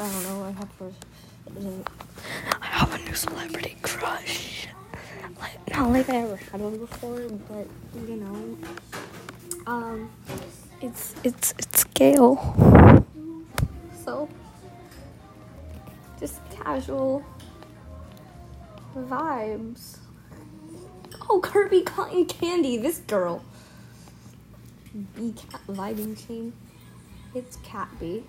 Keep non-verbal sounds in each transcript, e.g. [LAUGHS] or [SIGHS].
I don't know. I have first. I have a new celebrity crush. Like, not like I ever had one before, but you know, um, It's it's it's Gayle. so just casual vibes. Oh, Kirby Cotton Candy, this girl. B cat vibing team. It's Cat B.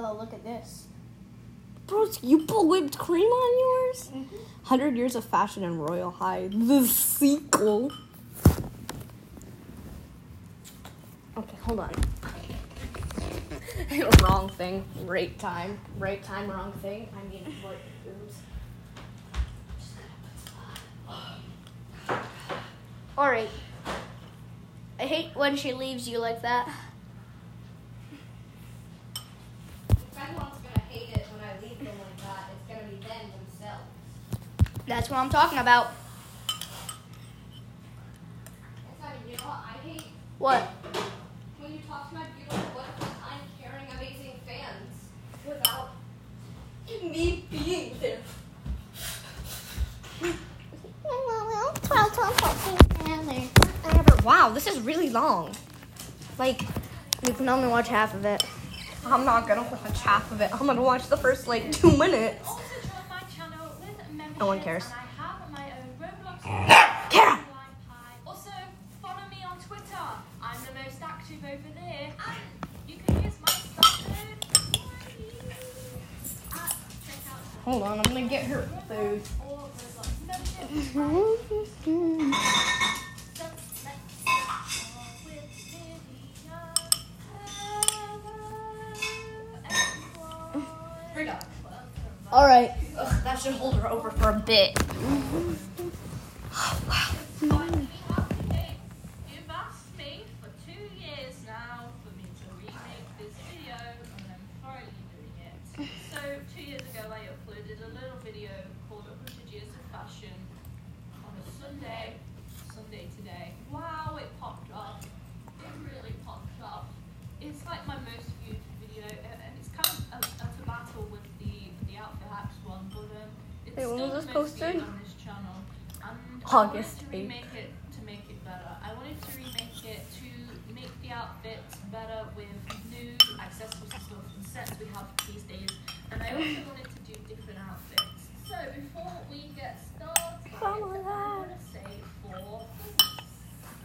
Lala, look at this. Bro, you put whipped cream on yours? Mm-hmm. 100 Years of Fashion and Royal High, the sequel. Okay, hold on. [LAUGHS] wrong thing. Right time. Right time, wrong thing. I mean, what? Oops. Alright. I hate when she leaves you like that. Everyone's gonna hate it when I leave them like that. It's gonna be them themselves. That's what I'm talking about. you know what I hate? What? When you talk to my beautiful, wonderful, kind, caring, amazing fans without me being there. Wow, this is really long. Like, You can only watch half of it. I'm not gonna watch half of it. I'm gonna watch the first like two minutes. No one cares. And I have my own Roblox. [LAUGHS] Kara! Also, follow me on Twitter. I'm the most active over there. And you can use my stuff code. Check out Hold on, I'm gonna get her food. [LAUGHS] all Roblox should hold her over for a bit. Posted? on this channel. And August I wanted to 8th. it to make it better. I wanted to remake it to make the outfits better with new accessories and stuff sets we have these days. And I also [SIGHS] wanted to do different outfits. So before we get started, I'm gonna say four things.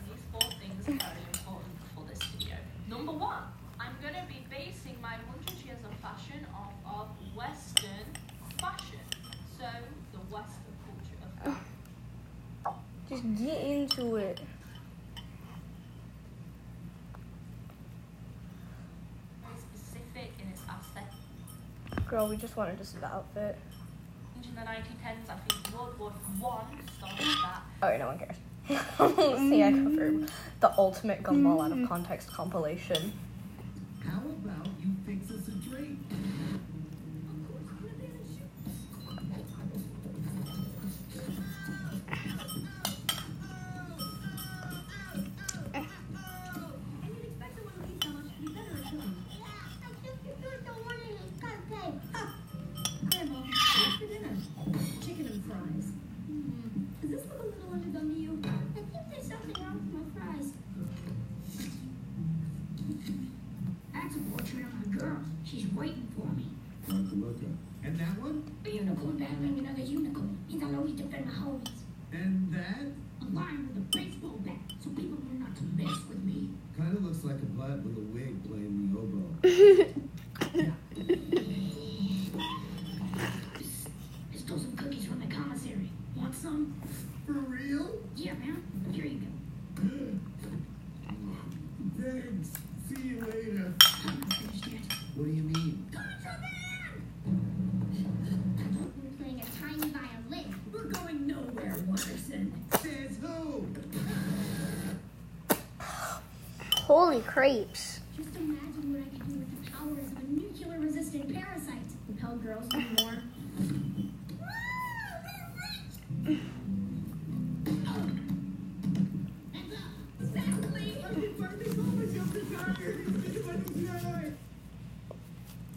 These four things are very important for this video. Number one, I'm gonna be basing my 100 years of fashion off of Western fashion. So the Western culture of fashion. Just get into it. very specific in its aesthetic. Girl, we just wanted just the outfit. In the 1910s, I think World War One started that. Oh, no one cares. [LAUGHS] See, I covered the ultimate gumball out of context compilation. Does this look a little underdone to you? I think there's something wrong with my fries. That's a portrait of my girl. She's waiting for me. And that one? A unicorn battling another unicorn. Means I'll always defend my homies. And that? A lion with a baseball bat, so people know not to mess with me. Kind of looks like a butt with a wig playing the oboe. I [LAUGHS] For real? Yeah, man. Here you go. Thanks. See you later. I'm not finished yet. What do you mean? We're playing a tiny violin. We're going nowhere, Watterson. Says who? Holy crepes. Just imagine what I could do with the powers of a nuclear-resistant parasite. Repel girls anymore. [LAUGHS]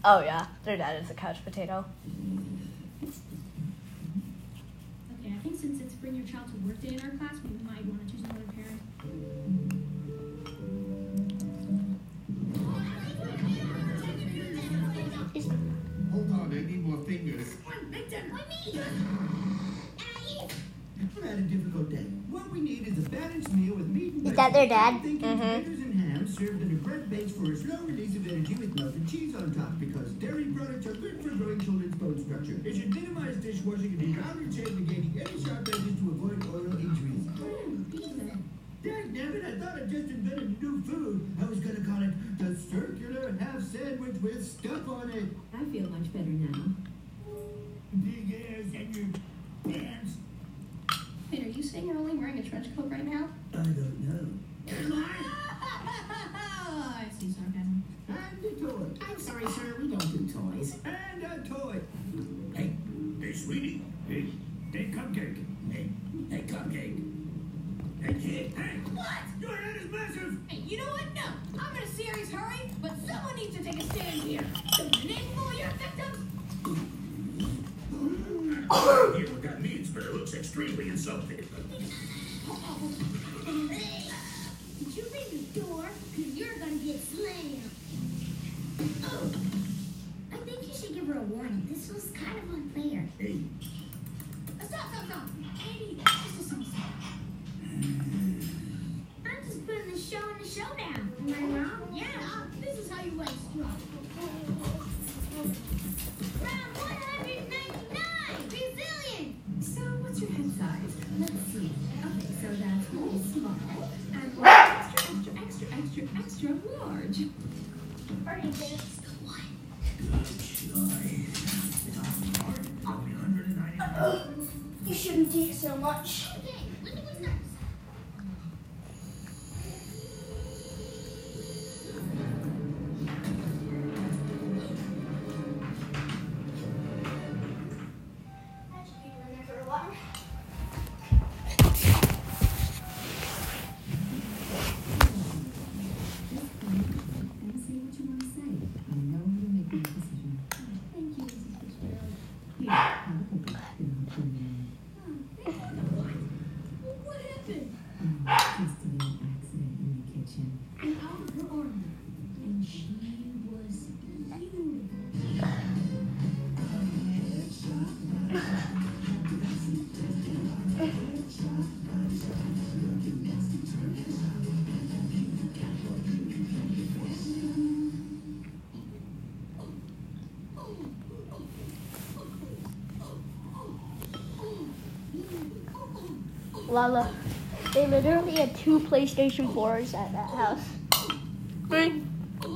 Oh yeah, their dad is a couch potato. Okay, I think since it's bring your child to work day in our class, we might want to choose another parent. Hold on, I need more fingers. I've had a difficult day. What we need is a balanced meal with meat and Is that their dad? I'm served in a bread base for a slow release of energy with melted cheese on top because dairy products are good for growing children's bone structure. It should minimize dishwashing and be round and shaped, negating any sharp edges to avoid oil injuries. Dang nabbit, I thought I just invented a new food. I was gonna call it the circular half sandwich with stuff on it. I feel much better now. Big ears and your pants. Wait, are you saying you're only wearing a trench coat right now? I don't know. I see sarcasm. I'm sorry, sir. We don't do toys. And a toy. Hey, hey, sweetie. Hey, hey, cupcake. Hey, hey, cupcake. Hey, kid. Hey, What? your head is massive. Hey, you know what? No. I'm in a serious hurry, but someone needs to take a stand here. So name your victims? Here, what that means, but it looks extremely insulting. Oh, oh, oh, Did you ring the door? Because you're going to get slammed. Oh. I think you should give her a warning. This was kind of unfair. Hey, Stop, stop, stop. Katie, just listen. I'm Lala, they literally had two PlayStation 4s at that house. Three.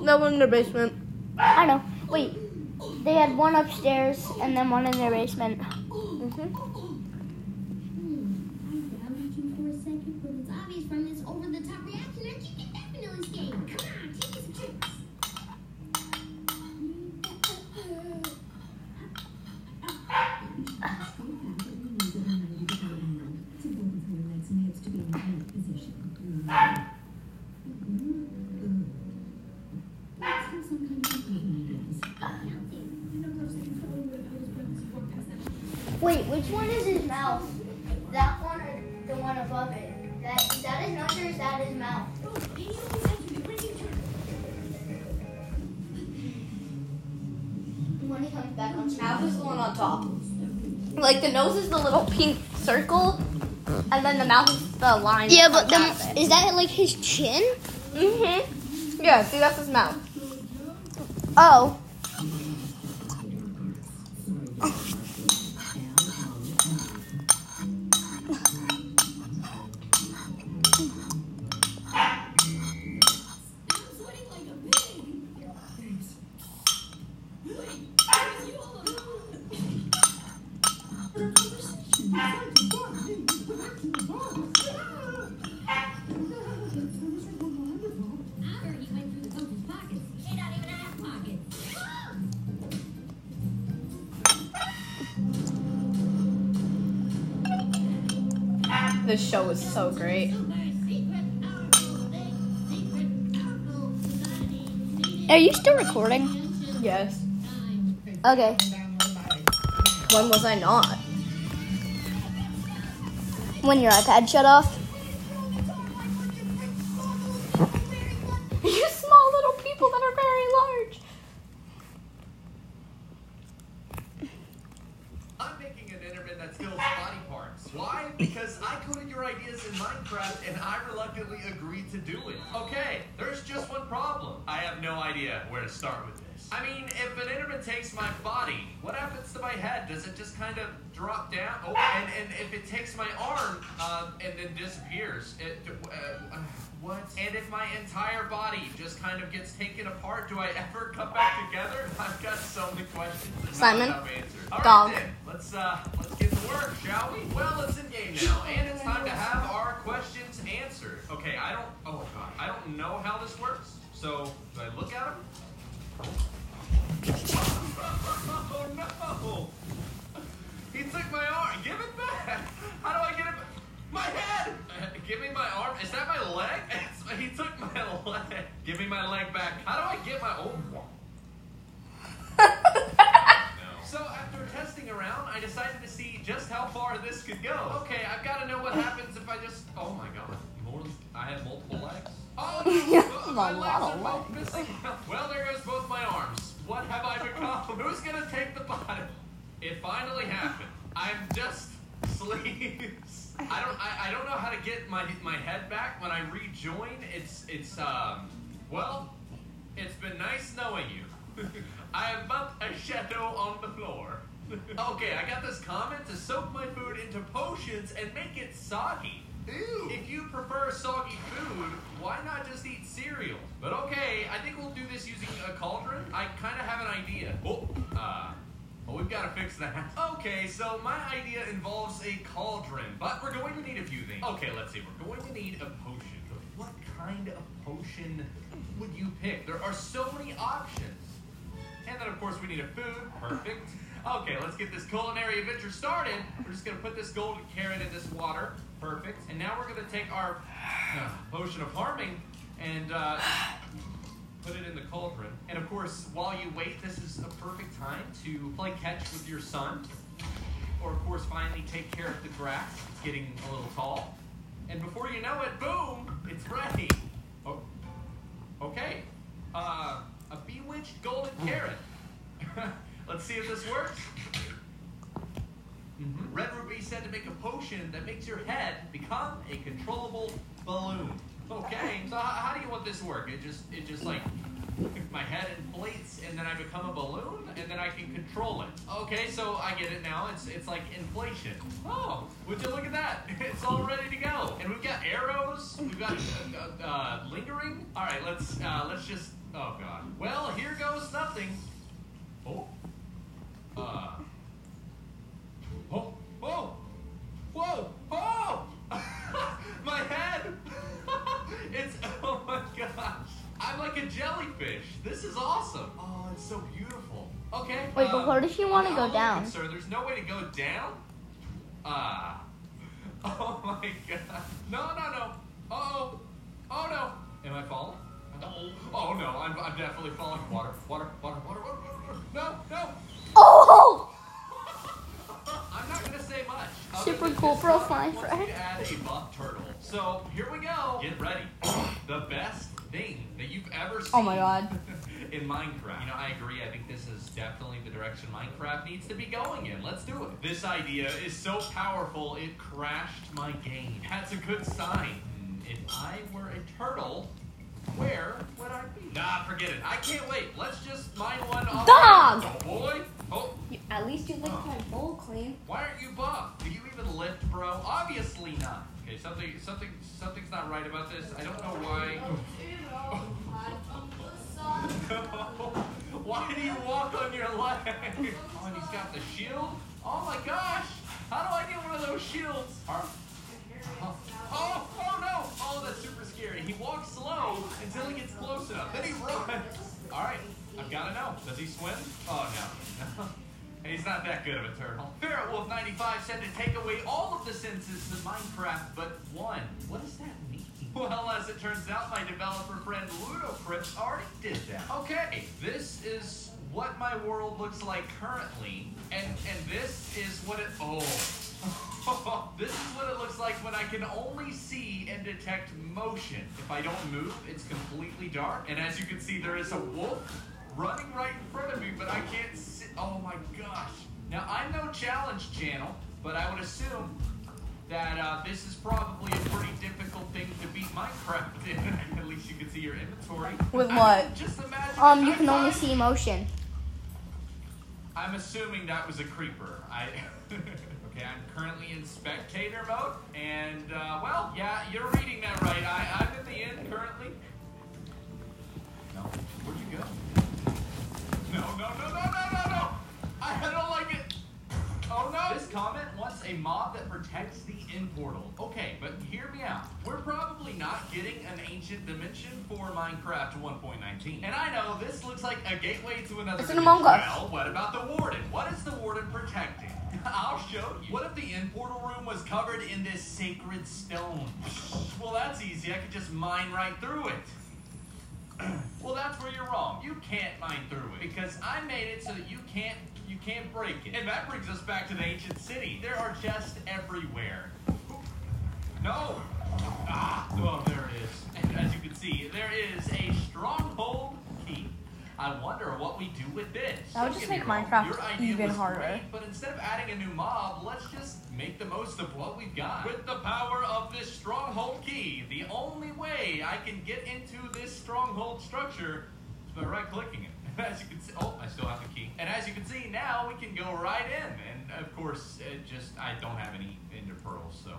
That one in their basement. I know. Wait, they had one upstairs and then one in their basement. Hmm, I doubted you for a second, but it's obvious from this over-the-top reaction that you can definitely skate. Come on, take us tricks. Wait, which one is his mouth? That one or the one above it? That is that his nose or is that his mouth? When he comes back on. Mouth is the one on top. Like the nose is the little pink circle, and then the mouth is the line. Yeah, but the, is that like his chin? Mhm. Yeah. See, that's his mouth. Oh. This show is so great. Are you still recording? Yes. Okay. When was I not? When your iPad shut off. And, and if it takes my arm uh, and then disappears, it, uh, uh, what? And if my entire body just kind of gets taken apart, do I ever come back together? [LAUGHS] I've got so many questions. Simon? All Dog. Let's uh, let's get to work, shall we? Well, it's in game now, and it's time to have our questions answered. Okay, I don't. Oh god, I don't know how this works. So do I look at him? [LAUGHS] Oh no! He took my arm. Give it back. How do I get it? back? My head. Uh, give me my arm. Is that my leg? [LAUGHS] It's, he took my leg. Give me my leg back. How do I get my? Oh. [LAUGHS] So after testing around, I decided to see just how far this could go. Okay, I've got to know what happens if I just. Oh my god, more. I have multiple legs. Oh, no, [LAUGHS] my legs are both missing. Well, there goes both my arms. What have I become? Who's gonna take the bottom? It finally happened. Just sleeves. I don't. I, I don't know how to get my my head back when I rejoin. It's it's um. Well, it's been nice knowing you. [LAUGHS] I am but a shadow on the floor. [LAUGHS] okay, I got this comment to soak my food into potions and make it soggy. Ew. If you prefer soggy food, why not just eat cereal? But okay, I think we'll do this using a cauldron. I kind of have an idea. Oh, uh, well, we've got to fix that. Okay, so my idea involves a cauldron, but we're going to need a few things. Okay, let's see. We're going to need a potion. But what kind of potion would you pick? There are so many options. And then, of course, we need a food. Perfect. [LAUGHS] Okay, let's get this culinary adventure started. We're just going to put this golden carrot in this water. Perfect. And now we're going to take our uh, potion of harming and uh, put it in the cauldron. And of course, while you wait, this is a perfect time to play catch with your son. Or, of course, finally take care of the grass. It's getting a little tall. And before you know it, boom, it's ready. Oh, okay. Uh, a bewitched golden carrot. [LAUGHS] Let's see if this works. Mhm. Red Ruby said to make a potion that makes your head become a controllable balloon. Okay, so how, how do you want this to work? It just, it just like my head inflates and then I become a balloon and then I can control it. Okay, so I get it now. It's, it's like inflation. Oh, would you look at that? [LAUGHS] It's all ready to go. And we've got arrows. We've got uh, uh, lingering. All right, let's, uh, let's just. Oh god. Well, here goes nothing. Oh. Uh. Oh, oh, whoa, oh! [LAUGHS] my head! it's, oh my gosh. I'm like a jellyfish. This is awesome. Oh, it's so beautiful. Okay. Wait, but uh, where does she wanna go down? concerned. There's no way to go down? Ah. [LAUGHS] oh my god. No, no, no. Uh-oh. Oh no. Am I falling? Oh, oh no, I'm, I'm definitely falling. Water, water, water, water, water, water, water. No, no. Oh! [LAUGHS] I'm not gonna say much. Super cool profile one for wants me to add a buff turtle. So here we go. Get ready. [COUGHS] the best thing that you've ever seen. Oh my God. [LAUGHS] In Minecraft. You know, I agree. I think this is definitely the direction Minecraft needs to be going in. Let's do it. This idea is so powerful it crashed my game. That's a good sign. Hmm, If I were a turtle, where would I be? Nah, forget it. I can't wait. Let's just mine one off. Dog! Oh boy. Oh. You, at least you licked my bowl clean. Why aren't you buff? Do you even lift, bro? Obviously not. Okay, something, something, something's not right about this. I don't know why. why do you walk on your leg? Oh, oh and he's got the shield. Oh my gosh! How do I get one of those shields? Oh, oh, oh no! Oh, that's super scary. He walks slow until he gets close enough. Then he runs. All right, I've got to know. Does he swim? Oh no. [LAUGHS] He's not that good of a turtle. Ferret Wolf 95 said to take away all of the senses to Minecraft but one. What does that mean? Well, as it turns out, my developer friend Ludocrypt already did that. Okay, this is what my world looks like currently, and and this is what it oh. [LAUGHS] this is what it looks like when I can only see and detect motion. If I don't move, it's completely dark. And as you can see, there is a wolf running right in front of me, but I can't see. Oh my gosh. Now, I'm no challenge channel, but I would assume that uh, this is probably a pretty difficult thing to beat Minecraft [LAUGHS] in. At least you can see your inventory. With what? Just imagine. Um, you I can only see motion. I'm assuming that was a creeper. I [LAUGHS] okay. I'm currently in spectator mode, and uh, well, yeah, you're reading that right. I, I'm in the End currently. No, where'd you go? No, no, no, no, no, no, no! I don't like it. Oh no! This comment wants a mob that protects the End portal. Okay, but hear me out. We're probably not getting an ancient dimension for Minecraft 1.19. And I know this looks like a gateway to another It's an dimension. Among Us. Well, what about the warden? What is the warden protecting? [LAUGHS] I'll show you. What if the End portal room was covered in this sacred stone? Well, that's easy. I could just mine right through it. [CLEARS THROAT] well, that's where you're wrong. You can't mine through it because I made it so that you can't you can't break it. And that brings us back to the ancient city. There are chests everywhere. No. Ah, well, there it is. And as you can see, there is a stronghold key. I wonder what we do with this. That would just make Minecraft even harder. great, but instead of adding a new mob, let's just make the most of what we've got. With the power of this stronghold key, the only way I can get into this stronghold structure is by right-clicking it. [LAUGHS] As you can see, oh, I still have the key. And as you can see, now we can go right in. And of course, it just I don't have any ender pearls, so.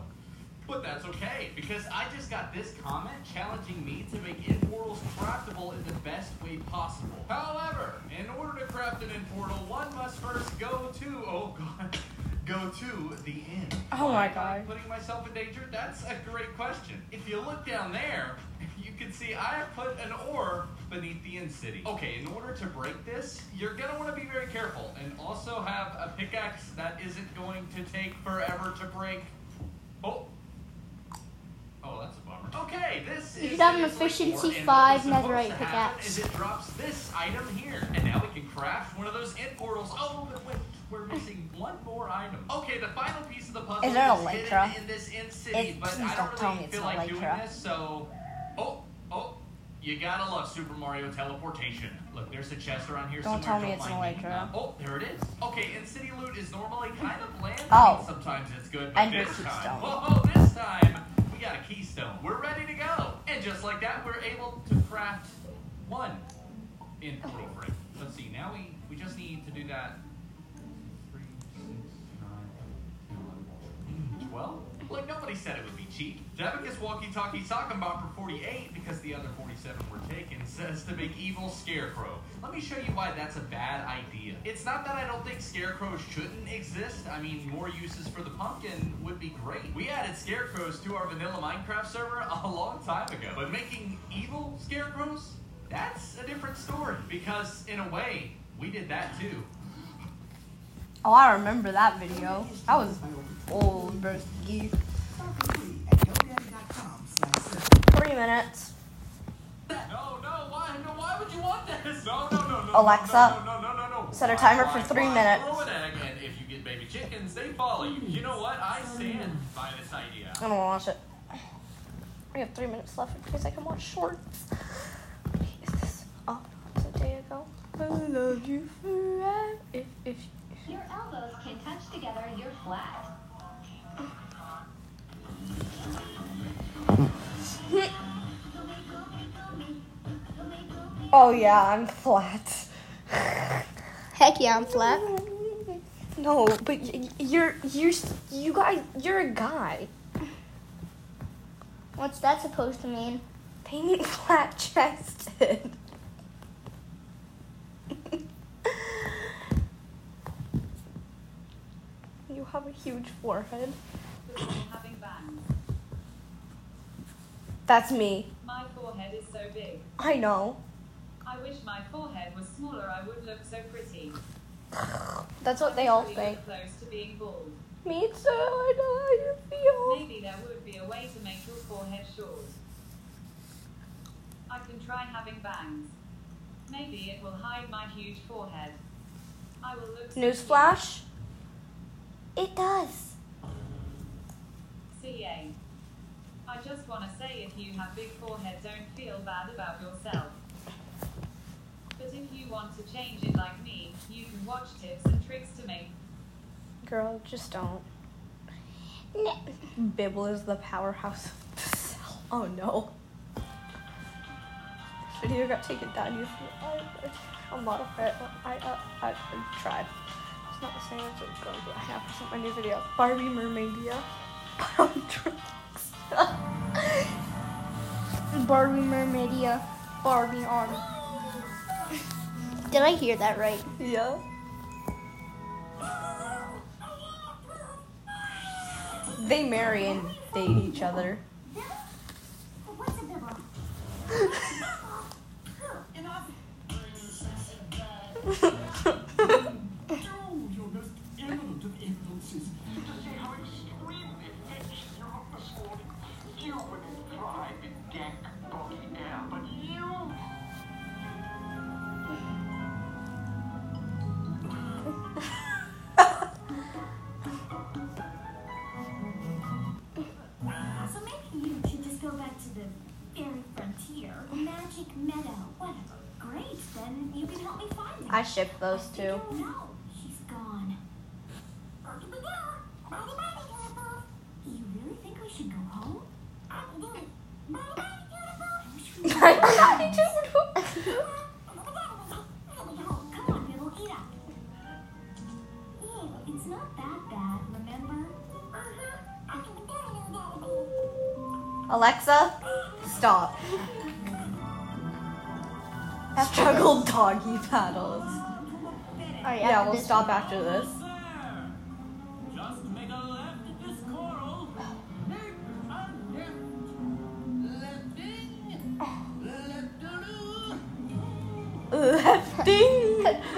But that's okay, because I just got this comment challenging me to make end portals craftable in the best way possible. However, in order to craft an end portal, one must first go to, oh god, [LAUGHS] go to the End. Oh my God. Putting myself in danger? That's a great question. If you look down there, you can see I have put an ore beneath the End city. Okay, in order to break this, you're gonna want to be very careful and also have a pickaxe that isn't going to take forever to break. Oh. Oh, that's a bummer. Okay, this You is should have an is like efficiency four, and five what was supposed netherite to happen pickaxe. Is it drops this item here, and now we can craft one of those end portals. Oh, but wait, we're missing one more item. Okay, the final piece of the puzzle Is it is Elytra? hidden in this end city, It- but I don't, don't tell really me it's feel not like doing this. So, oh, oh. You gotta love Super Mario teleportation. Look, there's a chest around here Don't somewhere. tell me it's an Elytra. Oh, there it is. Okay, End city loot is normally kind of bland. Oh. Sometimes it's good, but Ender this time, keystone. whoa, this time we got a keystone. We're ready to go, and just like that, we're able to craft one in frame. Let's see. Now we we just need to do that. Three, six, nine, 10, 12. Like nobody said it would be cheap. Devicus Walkie Talkie Sakamob for 48 because the other 47 were taken says to make evil Scarecrow. Let me show you why that's a bad idea. It's not that I don't think Scarecrows shouldn't exist. I mean, more uses for the pumpkin would be great. We added Scarecrows to our vanilla Minecraft server a long time ago. But making evil Scarecrows? That's a different story because in a way, we did that too. Oh, I remember that video. That was old, broski. Three minutes. No, no, why, no, why would you want this? No, no, no, no. Alexa, no, no, no, no, no. set a timer why, for three why? minutes. Throw an egg, and if you get baby chickens, they follow you. You know what? I stand by this idea. I'm gonna watch it. We have three minutes left in case I can watch shorts. Is this up a day ago? I love you forever. If, if, Your elbows can touch together, you're flat. oh yeah, I'm flat. Heck yeah, I'm flat. No, but you're you're you guys you're a guy. What's that supposed to mean? Being [LAUGHS] flat chested. Have a huge forehead. That's me. My forehead is so big. I know. I wish my forehead was smaller. I would look so pretty. That's what they all think. close to being bald. Me too. I know how you feel. Maybe there would be a way to make your forehead short. I can try having bangs. Maybe it will hide my huge forehead. I will look. so Newsflash. It does. cute. CA. I just want to say if you have big forehead, don't feel bad about yourself. But if you want to change it like me, you can watch tips and tricks to make Girl, just don't. Bibble is the powerhouse of the cell. Oh no. This video got taken down. You, I, I, I'll modify it. I, uh, I, I tried. It's not the same as it's going to be. I have to present my new video. Barbie Mermaidia. [LAUGHS] on drugs. [LAUGHS] Barbie Mermaidia. Barbie on. Did I hear that right? yeah. They marry and date each other. [LAUGHS] the fairy frontier, magic meadow, whatever. Great, then you can help me find it. I ship those two. No, she's gone. You really think we should go home? Come on, Bibble, eat up. Yeah, it's not that bad, remember? Alexa, stop. Struggle doggy paddles. Alright, Yeah, after we'll this stop after this. Just [LAUGHS]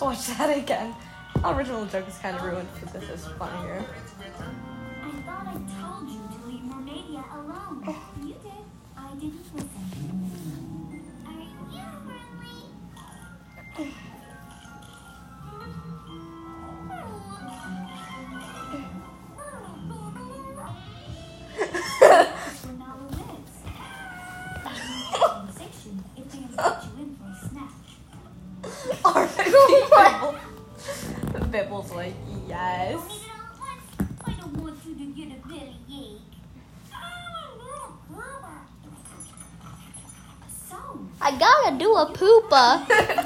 Watch that again. Original joke is kind of ruined, but this is funnier. Gotta do a poopa. [LAUGHS]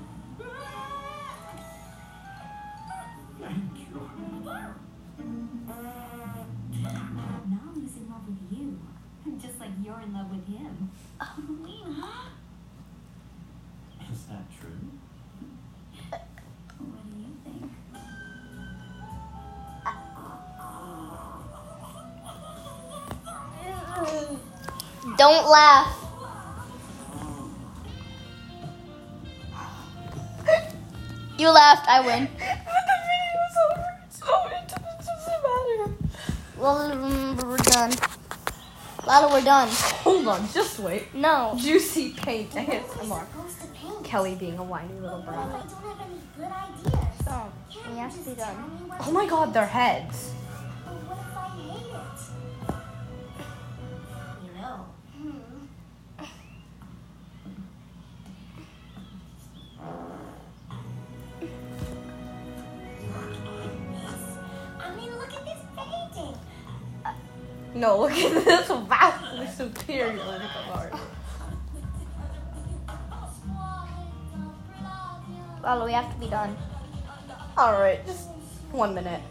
Don't laugh. You laughed, I win. But the video's over. It's over. It doesn't matter. Well, we're done. Lila, we're done. Hold on, just wait. No. Juicy paint ASMR. Supposed to paint. Kelly being a whiny little Well, brother. I don't have any good ideas. Don't. Can't We have to be done. Oh tell me what Oh my god, their heads. No, look at this vastly superior work of art. Lila, we have to be done. Alright, just one minute.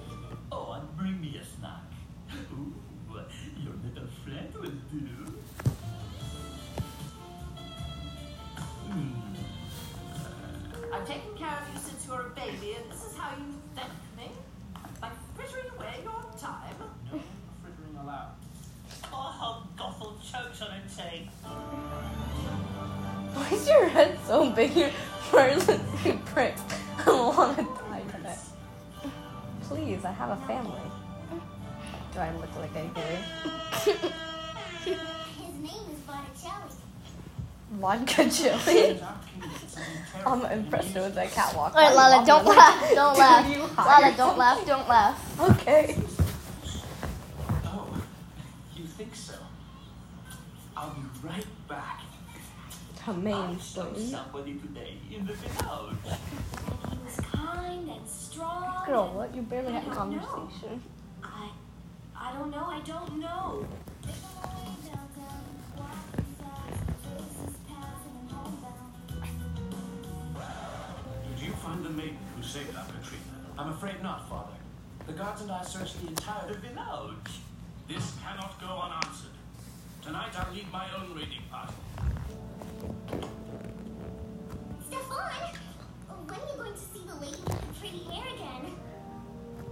I look like I do? His name is Botticelli. Vodka [LAUGHS] chili. I'm impressed with that catwalk. All right, Lala, don't laugh. Don't laugh. you Lila, hired don't laugh. Don't laugh. Okay. Oh, you think so? I'll be right back. A I'll show somebody today in the village. He was kind and strong. Girl, what? You barely had a don't know. conversation. I, I don't know. I don't know. Did you find the maiden who saved our Katrina? I'm afraid not, Father. The guards and I searched the entire village. This cannot go unanswered. Tonight I'll lead my own raiding party. Stefan, when are you going to see the lady with the pretty hair again?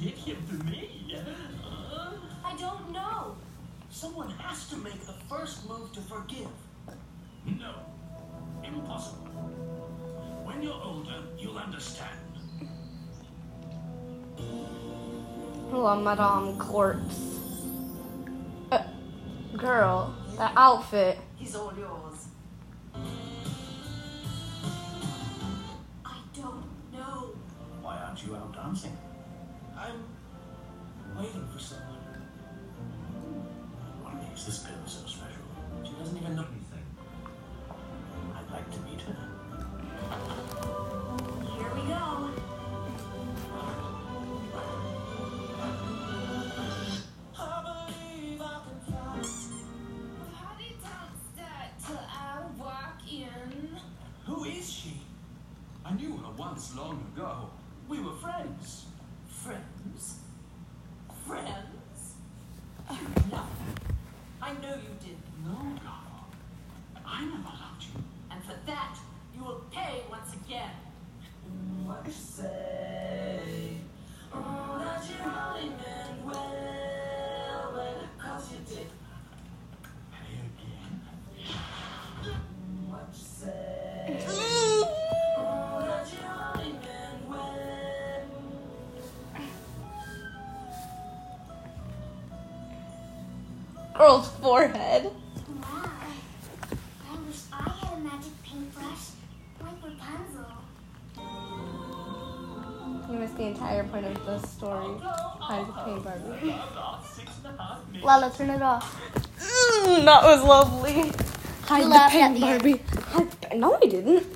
give him to me. Uh, I don't know. Someone has to make the first move to forgive. No. Impossible. When you're older, you'll understand. La Madame Corpse. Uh, girl, that outfit. He's all yours. I don't know. Why aren't you out dancing? I'm waiting for someone. What makes this girl so special? She doesn't even know anything. I'd like to meet her. Here we go. I believe I can fly. How did that start till I walk in? Who is she? I knew her once long ago. We were friends. Friends? Friends? Uh. No. I know you did. No, Garbo. Forehead. Wow. I wish I had a magic paintbrush like Rapunzel. You missed the entire point of the story. How to paint Barbie. Six and a half minutes. Lala, turn it off. Mm, that was lovely. Hide the laughed at paint Barbie. Hide- No, I didn't.